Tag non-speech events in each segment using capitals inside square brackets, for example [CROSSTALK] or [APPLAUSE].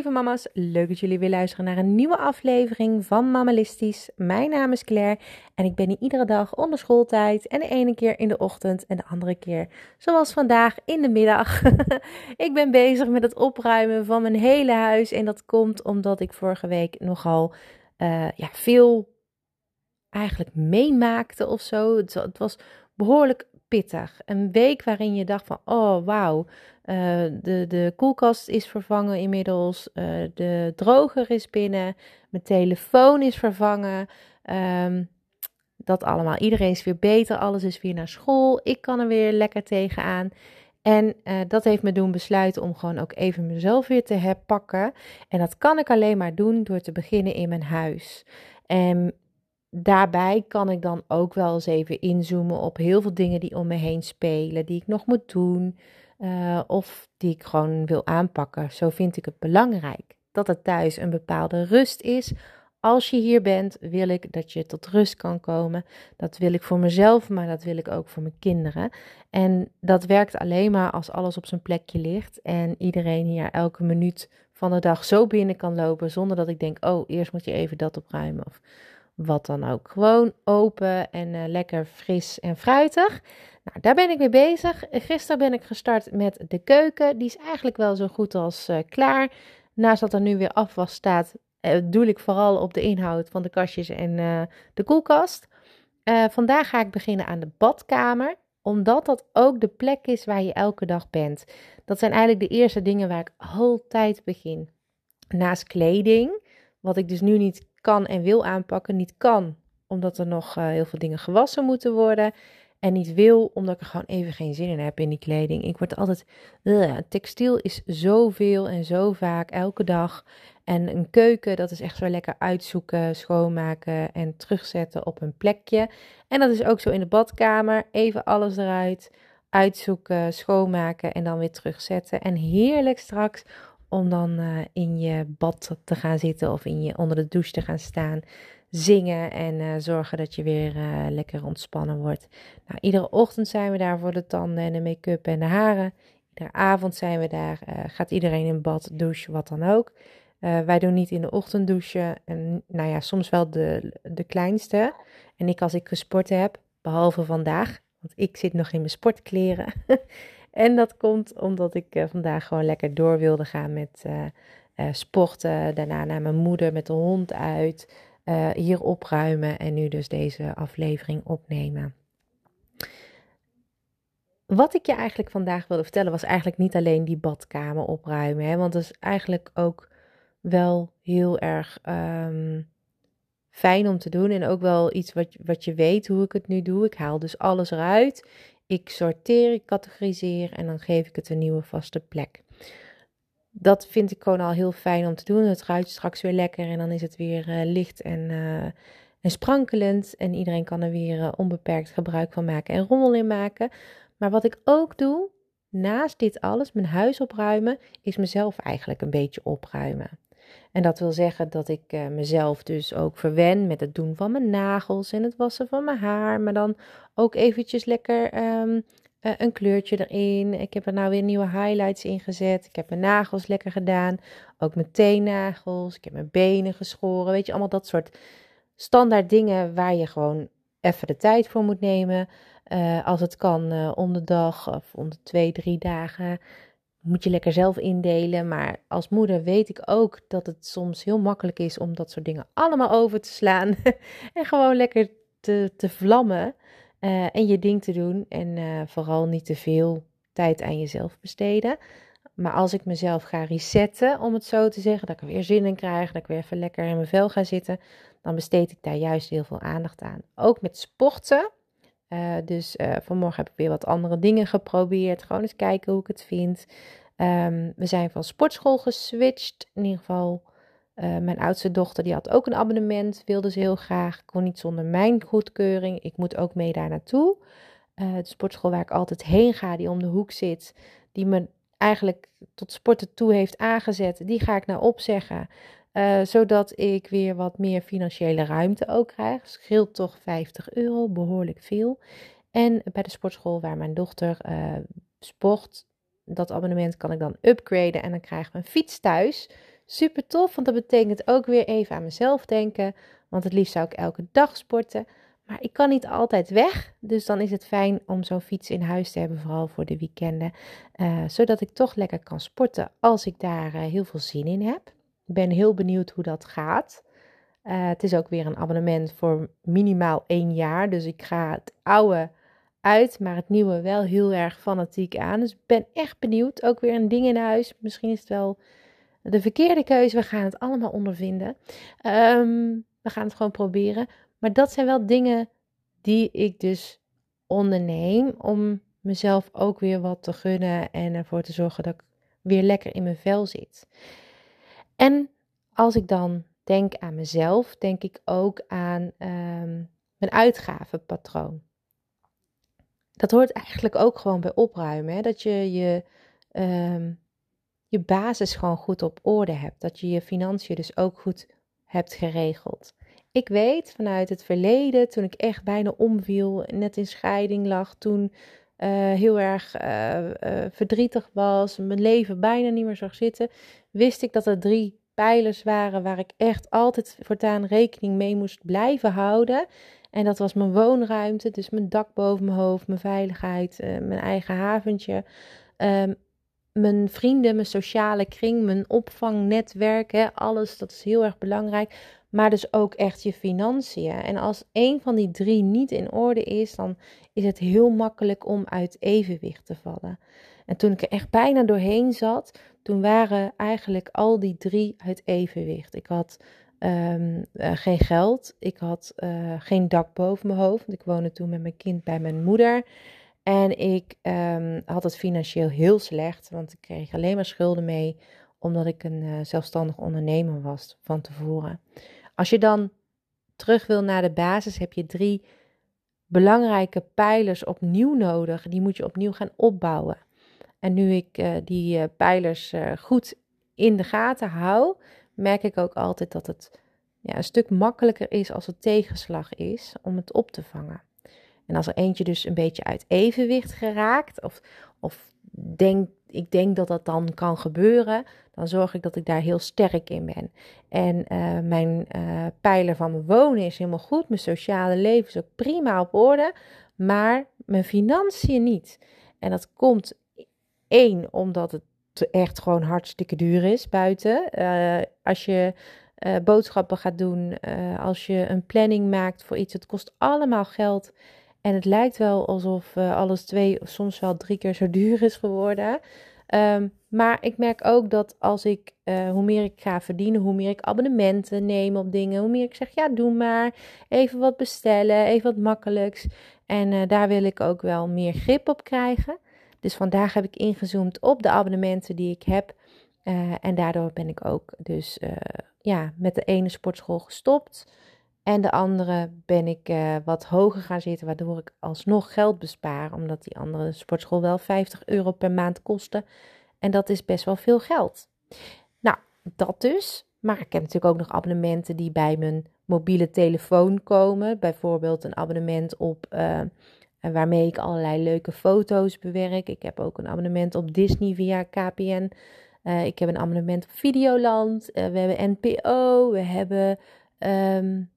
lieve mama's, leuk dat jullie weer luisteren naar een nieuwe aflevering van Mammalistisch. Mijn naam is Claire en ik ben hier iedere dag onder schooltijd en de ene keer in de ochtend en de andere keer, zoals vandaag, in de middag. [LAUGHS] ik ben bezig met het opruimen van mijn hele huis en dat komt omdat ik vorige week nogal uh, ja, veel eigenlijk meemaakte of zo. Het, het was behoorlijk pittig. Een week waarin je dacht van, oh wauw, uh, de, de koelkast is vervangen inmiddels, uh, de droger is binnen, mijn telefoon is vervangen. Um, dat allemaal. Iedereen is weer beter, alles is weer naar school. Ik kan er weer lekker tegenaan. En uh, dat heeft me doen besluiten om gewoon ook even mezelf weer te herpakken. En dat kan ik alleen maar doen door te beginnen in mijn huis. En daarbij kan ik dan ook wel eens even inzoomen op heel veel dingen die om me heen spelen, die ik nog moet doen uh, of die ik gewoon wil aanpakken. Zo vind ik het belangrijk dat het thuis een bepaalde rust is. Als je hier bent, wil ik dat je tot rust kan komen. Dat wil ik voor mezelf, maar dat wil ik ook voor mijn kinderen. En dat werkt alleen maar als alles op zijn plekje ligt en iedereen hier elke minuut van de dag zo binnen kan lopen zonder dat ik denk: oh, eerst moet je even dat opruimen. Of wat dan ook. Gewoon open en uh, lekker fris en fruitig. Nou, daar ben ik mee bezig. Gisteren ben ik gestart met de keuken. Die is eigenlijk wel zo goed als uh, klaar. Naast dat er nu weer afwas staat, uh, doe ik vooral op de inhoud van de kastjes en de koelkast. vandaag ga ik beginnen aan de badkamer omdat dat ook de plek is waar je elke dag bent. Dat zijn eigenlijk de eerste dingen waar ik altijd begin. Naast kleding, wat ik dus nu niet kan en wil aanpakken, niet kan omdat er nog uh, heel veel dingen gewassen moeten worden. En niet wil omdat ik er gewoon even geen zin in heb in die kleding. Ik word altijd. Textiel is zoveel en zo vaak elke dag. En een keuken, dat is echt zo lekker uitzoeken, schoonmaken en terugzetten op een plekje. En dat is ook zo in de badkamer. Even alles eruit, uitzoeken, schoonmaken en dan weer terugzetten. En heerlijk straks om dan uh, in je bad te gaan zitten of in je, onder de douche te gaan staan, zingen en uh, zorgen dat je weer uh, lekker ontspannen wordt. Nou, iedere ochtend zijn we daar voor de tanden en de make-up en de haren. Iedere avond zijn we daar, gaat iedereen in bad, douche, wat dan ook. wij doen niet in de ochtend douchen. En nou ja, soms wel de, de kleinste. En ik als ik gesport heb, behalve vandaag, want ik zit nog in mijn sportkleren. [LAUGHS] En dat komt omdat ik uh, vandaag gewoon lekker door wilde gaan met uh, uh, sporten. Daarna naar mijn moeder met de hond uit. hier opruimen en nu dus deze aflevering opnemen. Wat ik je eigenlijk vandaag wilde vertellen was eigenlijk niet alleen die badkamer opruimen. Hè, want dat is eigenlijk ook wel heel erg um, fijn om te doen. En ook wel iets wat, wat je weet hoe ik het nu doe. Ik haal dus alles eruit. Ik sorteer, ik categoriseer en dan geef ik het een nieuwe vaste plek. Dat vind ik gewoon al heel fijn om te doen. Het ruikt straks weer lekker en dan is het weer uh, licht en, uh, en sprankelend. En iedereen kan er weer uh, onbeperkt gebruik van maken en rommel in maken. Maar wat ik ook doe, naast dit alles, mijn huis opruimen, is mezelf eigenlijk een beetje opruimen. En dat wil zeggen dat ik uh, mezelf dus ook verwen met het doen van mijn nagels en het wassen van mijn haar. Maar dan ook eventjes lekker um, uh, een kleurtje erin. Ik heb er nou weer nieuwe highlights in gezet. Ik heb mijn nagels lekker gedaan. Ook mijn teennagels. Ik heb mijn benen geschoren. Weet je, allemaal dat soort standaard dingen waar je gewoon even de tijd voor moet nemen. Uh, als het kan om de dag of om de twee, drie dagen moet je lekker zelf indelen. Maar als moeder weet ik ook dat het soms heel makkelijk is om dat soort dingen allemaal over te slaan. [LAUGHS] en gewoon lekker te, te vlammen uh, en je ding te doen. En uh, vooral niet te veel tijd aan jezelf besteden. Maar als ik mezelf ga resetten, om het zo te zeggen, dat ik er weer zin in krijg, dat ik weer even lekker in mijn vel ga zitten, dan besteed ik daar juist heel veel aandacht aan. Ook met sporten. Uh, dus uh, vanmorgen heb ik weer wat andere dingen geprobeerd. Gewoon eens kijken hoe ik het vind. Um, we zijn van sportschool geswitcht. In ieder geval, uh, mijn oudste dochter die had ook een abonnement. Wilde ze heel graag. Kon niet zonder mijn goedkeuring. Ik moet ook mee daar naartoe. de sportschool waar ik altijd heen ga, die om de hoek zit. Die me eigenlijk tot sporten toe heeft aangezet. Die ga ik nou opzeggen. Uh, zodat ik weer wat meer financiële ruimte ook krijg. Scheelt toch 50 euro, behoorlijk veel. En bij de sportschool waar mijn dochter uh, sport, dat abonnement kan ik dan upgraden en dan krijgen we een fiets thuis. Super tof, want dat betekent ook weer even aan mezelf denken. Want het liefst zou ik elke dag sporten. Maar ik kan niet altijd weg. Dus dan is het fijn om zo'n fiets in huis te hebben, vooral voor de weekenden. Uh, zodat ik toch lekker kan sporten als ik daar heel veel zin in heb. Ik ben heel benieuwd hoe dat gaat. Uh, het is ook weer een abonnement voor minimaal één jaar. Dus ik ga het oude uit, maar het nieuwe wel heel erg fanatiek aan. Dus ik ben echt benieuwd. Ook weer een ding in huis. Misschien is het wel de verkeerde keuze. We gaan het allemaal ondervinden. Um, we gaan het gewoon proberen. Maar dat zijn wel dingen die ik dus onderneem om mezelf ook weer wat te gunnen en ervoor te zorgen dat ik weer lekker in mijn vel zit. En als ik dan denk aan mezelf, denk ik ook aan um, mijn uitgavenpatroon. Dat hoort eigenlijk ook gewoon bij opruimen. Hè? Dat je je, um, je basis gewoon goed op orde hebt. Dat je je financiën dus ook goed hebt geregeld. Ik weet vanuit het verleden, toen ik echt bijna omviel, net in scheiding lag, toen uh, heel erg uh, uh, verdrietig was, mijn leven bijna niet meer zag zitten, wist ik dat er drie pijlers waren waar ik echt altijd voortaan rekening mee moest blijven houden. En dat was mijn woonruimte, dus mijn dak boven mijn hoofd, mijn veiligheid, mijn eigen haventje. Um, mijn vrienden, mijn sociale kring, mijn opvangnetwerk, hè, alles, dat is heel erg belangrijk. Maar dus ook echt je financiën. En als een van die drie niet in orde is, dan is het heel makkelijk om uit evenwicht te vallen. En toen ik er echt bijna doorheen zat, toen waren eigenlijk al die drie uit evenwicht. Ik had um, uh, geen geld, ik had uh, geen dak boven mijn hoofd, want ik woonde toen met mijn kind bij mijn moeder. En ik um, had het financieel heel slecht, want ik kreeg alleen maar schulden mee, omdat ik een uh, zelfstandig ondernemer was van tevoren. Als je dan terug wil naar de basis, heb je drie belangrijke pijlers opnieuw nodig. Die moet je opnieuw gaan opbouwen. En nu ik uh, die uh, pijlers uh, goed in de gaten hou, merk ik ook altijd dat het ja, een stuk makkelijker is als het tegenslag is om het op te vangen. En als er eentje dus een beetje uit evenwicht geraakt, of, of denk, ik denk dat dat dan kan gebeuren, dan zorg ik dat ik daar heel sterk in ben. En uh, mijn uh, pijler van mijn wonen is helemaal goed, mijn sociale leven is ook prima op orde, maar mijn financiën niet. En dat komt één, omdat het echt gewoon hartstikke duur is buiten. Uh, als je boodschappen gaat doen, als je een planning maakt voor iets, het kost allemaal geld. En het lijkt wel alsof uh, alles twee soms wel drie keer zo duur is geworden. Um, maar ik merk ook dat als ik, uh, hoe meer ik ga verdienen, hoe meer ik abonnementen neem op dingen, hoe meer ik zeg, ja, doe maar, even wat bestellen, even wat makkelijks. En uh, daar wil ik ook wel meer grip op krijgen. Dus vandaag heb ik ingezoomd op de abonnementen die ik heb. En daardoor ben ik ook dus ja, met de ene sportschool gestopt. En de andere ben ik uh, wat hoger gaan zitten, waardoor ik alsnog geld bespaar. Omdat die andere sportschool wel 50 euro per maand kostte. En dat is best wel veel geld. Nou, dat dus. Maar ik heb natuurlijk ook nog abonnementen die bij mijn mobiele telefoon komen. Bijvoorbeeld een abonnement op uh, waarmee ik allerlei leuke foto's bewerk. Ik heb ook een abonnement op Disney via KPN. Ik heb een abonnement op Videoland. we hebben NPO. We hebben. Um,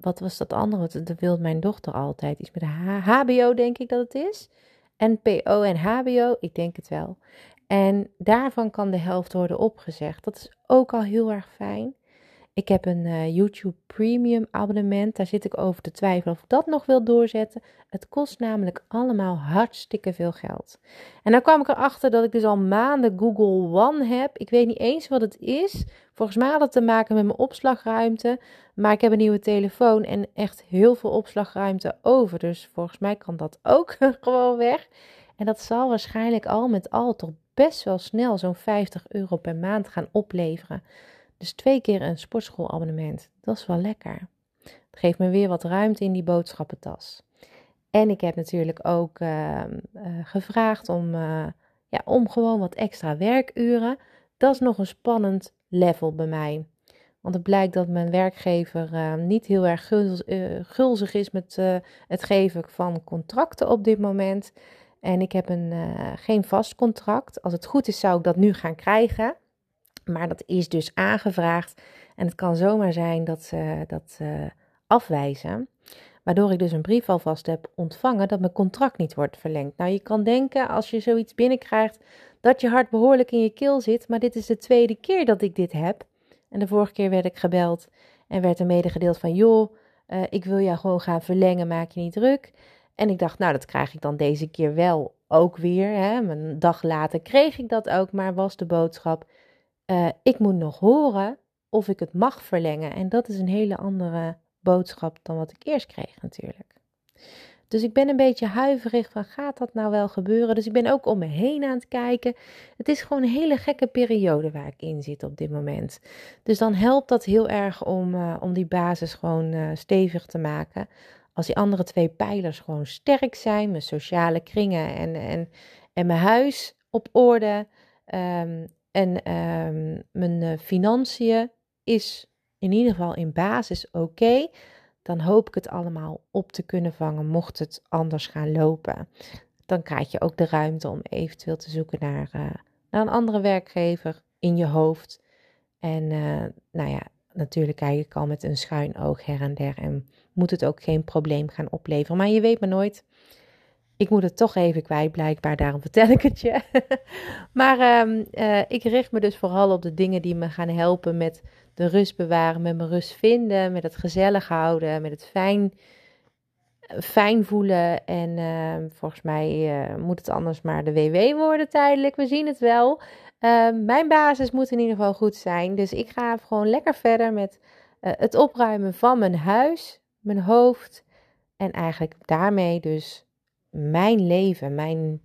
wat was dat andere? Dat wil mijn dochter altijd. Iets met een HBO, denk ik dat het is. NPO en HBO, ik denk het wel. En daarvan kan de helft worden opgezegd. Dat is ook al heel erg fijn. Ik heb een uh, YouTube Premium abonnement. Daar zit ik over te twijfelen of ik dat nog wil doorzetten. Het kost namelijk allemaal hartstikke veel geld. En dan kwam ik erachter dat ik dus al maanden Google One heb. Ik weet niet eens wat het is. Volgens mij had het te maken met mijn opslagruimte. Maar ik heb een nieuwe telefoon en echt heel veel opslagruimte over. Dus volgens mij kan dat ook [LAUGHS] gewoon weg. En dat zal waarschijnlijk al met al toch best wel snel zo'n 50 euro per maand gaan opleveren. Dus twee keer een sportschoolabonnement. Dat is wel lekker. Het geeft me weer wat ruimte in die boodschappentas. En ik heb natuurlijk ook uh, uh, gevraagd om, uh, ja, om gewoon wat extra werkuren. Dat is nog een spannend level bij mij. Want het blijkt dat mijn werkgever uh, niet heel erg uh, gulzig is met het geven van contracten op dit moment. En ik heb een, geen vast contract. Als het goed is, zou ik dat nu gaan krijgen. Maar dat is dus aangevraagd en het kan zomaar zijn dat ze dat afwijzen. Waardoor ik dus een brief alvast heb ontvangen dat mijn contract niet wordt verlengd. Nou, je kan denken als je zoiets binnenkrijgt dat je hart behoorlijk in je keel zit. Maar dit is de tweede keer dat ik dit heb. En de vorige keer werd ik gebeld en werd er medegedeeld van: joh, uh, ik wil jou gewoon gaan verlengen, maak je niet druk. En ik dacht, nou, dat krijg ik dan deze keer wel ook weer. Hè. Een dag later kreeg ik dat ook, maar was de boodschap: uh, ik moet nog horen of ik het mag verlengen. En dat is een hele andere boodschap dan wat ik eerst kreeg, natuurlijk. Dus ik ben een beetje huiverig van gaat dat nou wel gebeuren? Dus ik ben ook om me heen aan het kijken. Het is gewoon een hele gekke periode waar ik in zit op dit moment. Dus dan helpt dat heel erg om, uh, om die basis gewoon uh, stevig te maken. Als die andere twee pijlers gewoon sterk zijn, mijn sociale kringen en, en, en mijn huis op orde. Um, en um, mijn uh, financiën is in ieder geval in basis oké dan hoop ik het allemaal op te kunnen vangen mocht het anders gaan lopen. Dan krijg je ook de ruimte om eventueel te zoeken naar, uh, naar een andere werkgever in je hoofd. En uh, nou ja, natuurlijk kijk ik al met een schuin oog her en der en moet het ook geen probleem gaan opleveren. Maar je weet maar nooit. Ik moet het toch even kwijt, blijkbaar, daarom vertel ik het je. [LAUGHS] maar um, uh, ik richt me dus vooral op de dingen die me gaan helpen met de rust bewaren, met mijn rust vinden, met het gezellig houden, met het fijn, fijn voelen. En uh, volgens mij uh, moet het anders maar de WW worden tijdelijk. We zien het wel. Uh, mijn basis moet in ieder geval goed zijn. Dus ik ga gewoon lekker verder met het opruimen van mijn huis, mijn hoofd. En eigenlijk daarmee dus mijn leven, mijn,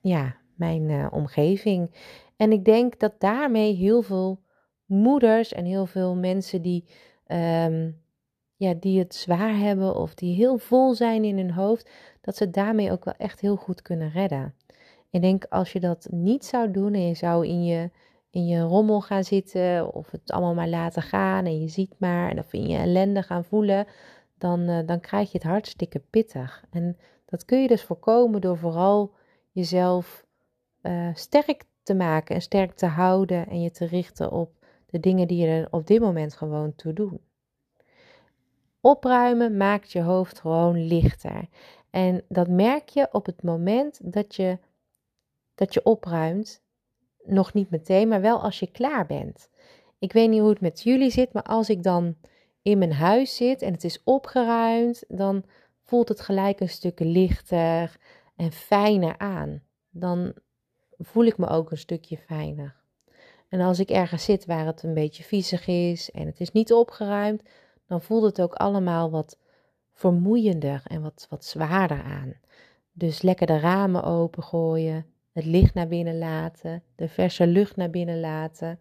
ja, mijn omgeving. En ik denk dat daarmee heel veel moeders en heel veel mensen die, um, ja, die het zwaar hebben of die heel vol zijn in hun hoofd, dat ze daarmee ook wel echt heel goed kunnen redden. Ik denk als je dat niet zou doen en je zou in je, in je rommel gaan zitten of het allemaal maar laten gaan en je ziet maar en of in je ellende gaan voelen, dan, uh, dan krijg je het hartstikke pittig. En dat kun je dus voorkomen door vooral jezelf uh, sterk te maken en sterk te houden en je te richten op de dingen die je er op dit moment gewoon toe doen. Opruimen maakt je hoofd gewoon lichter. En dat merk je op het moment dat je, dat je opruimt. Nog niet meteen, maar wel als je klaar bent. Ik weet niet hoe het met jullie zit, maar als ik dan in mijn huis zit en het is opgeruimd, dan voelt het gelijk een stuk lichter en fijner aan. Dan voel ik me ook een stukje fijner. En als ik ergens zit waar het een beetje viezig is en het is niet opgeruimd, dan voelt het ook allemaal wat vermoeiender en wat, wat zwaarder aan. Dus lekker de ramen opengooien, het licht naar binnen laten, de verse lucht naar binnen laten,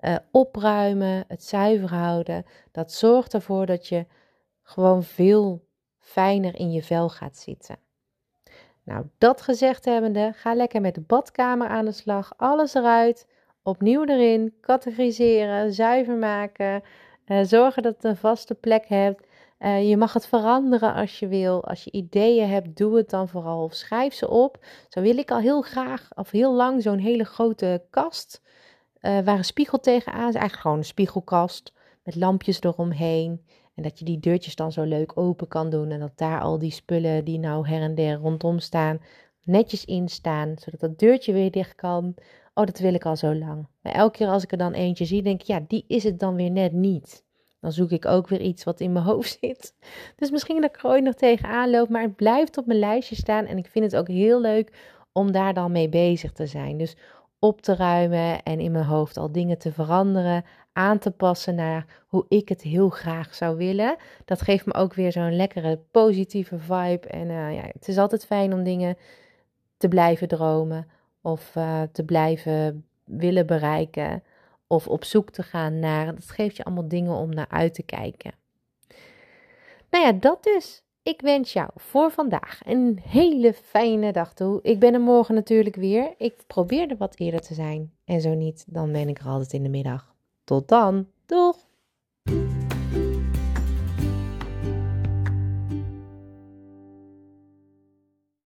uh, opruimen, het zuiver houden. Dat zorgt ervoor dat je gewoon veel fijner in je vel gaat zitten. Nou, dat gezegd hebbende, ga lekker met de badkamer aan de slag. Alles eruit opnieuw erin, categoriseren, zuiver maken, uh, zorgen dat het een vaste plek hebt. Uh, je mag het veranderen als je wil. Als je ideeën hebt, doe het dan vooral of schrijf ze op. Zo wil ik al heel graag of heel lang zo'n hele grote kast uh, waar een spiegel tegenaan is. Eigenlijk gewoon een spiegelkast met lampjes eromheen. En dat je die deurtjes dan zo leuk open kan doen. En dat daar al die spullen die nou her en der rondom staan, netjes in staan. Zodat dat deurtje weer dicht kan. Oh, dat wil ik al zo lang. Maar elke keer als ik er dan eentje zie, denk ik, ja, die is het dan weer net niet. Dan zoek ik ook weer iets wat in mijn [LAUGHS] hoofd zit. Dus misschien dat ik er ooit nog tegenaan loop, maar het blijft op mijn lijstje staan. En ik vind het ook heel leuk om daar dan mee bezig te zijn. Dus op te ruimen en in mijn hoofd al dingen te veranderen, aan te passen naar hoe ik het heel graag zou willen. Dat geeft me ook weer zo'n lekkere positieve vibe. En uh, ja, het is altijd fijn om dingen te blijven dromen of uh, te blijven willen bereiken of op zoek te gaan naar. Dat geeft je allemaal dingen om naar uit te kijken. Nou ja, dat dus. Ik wens jou voor vandaag een hele fijne dag toe. Ik ben er morgen natuurlijk weer. Ik probeer er wat eerder te zijn. En zo niet, dan ben ik er altijd in de middag. Tot dan. Doeg!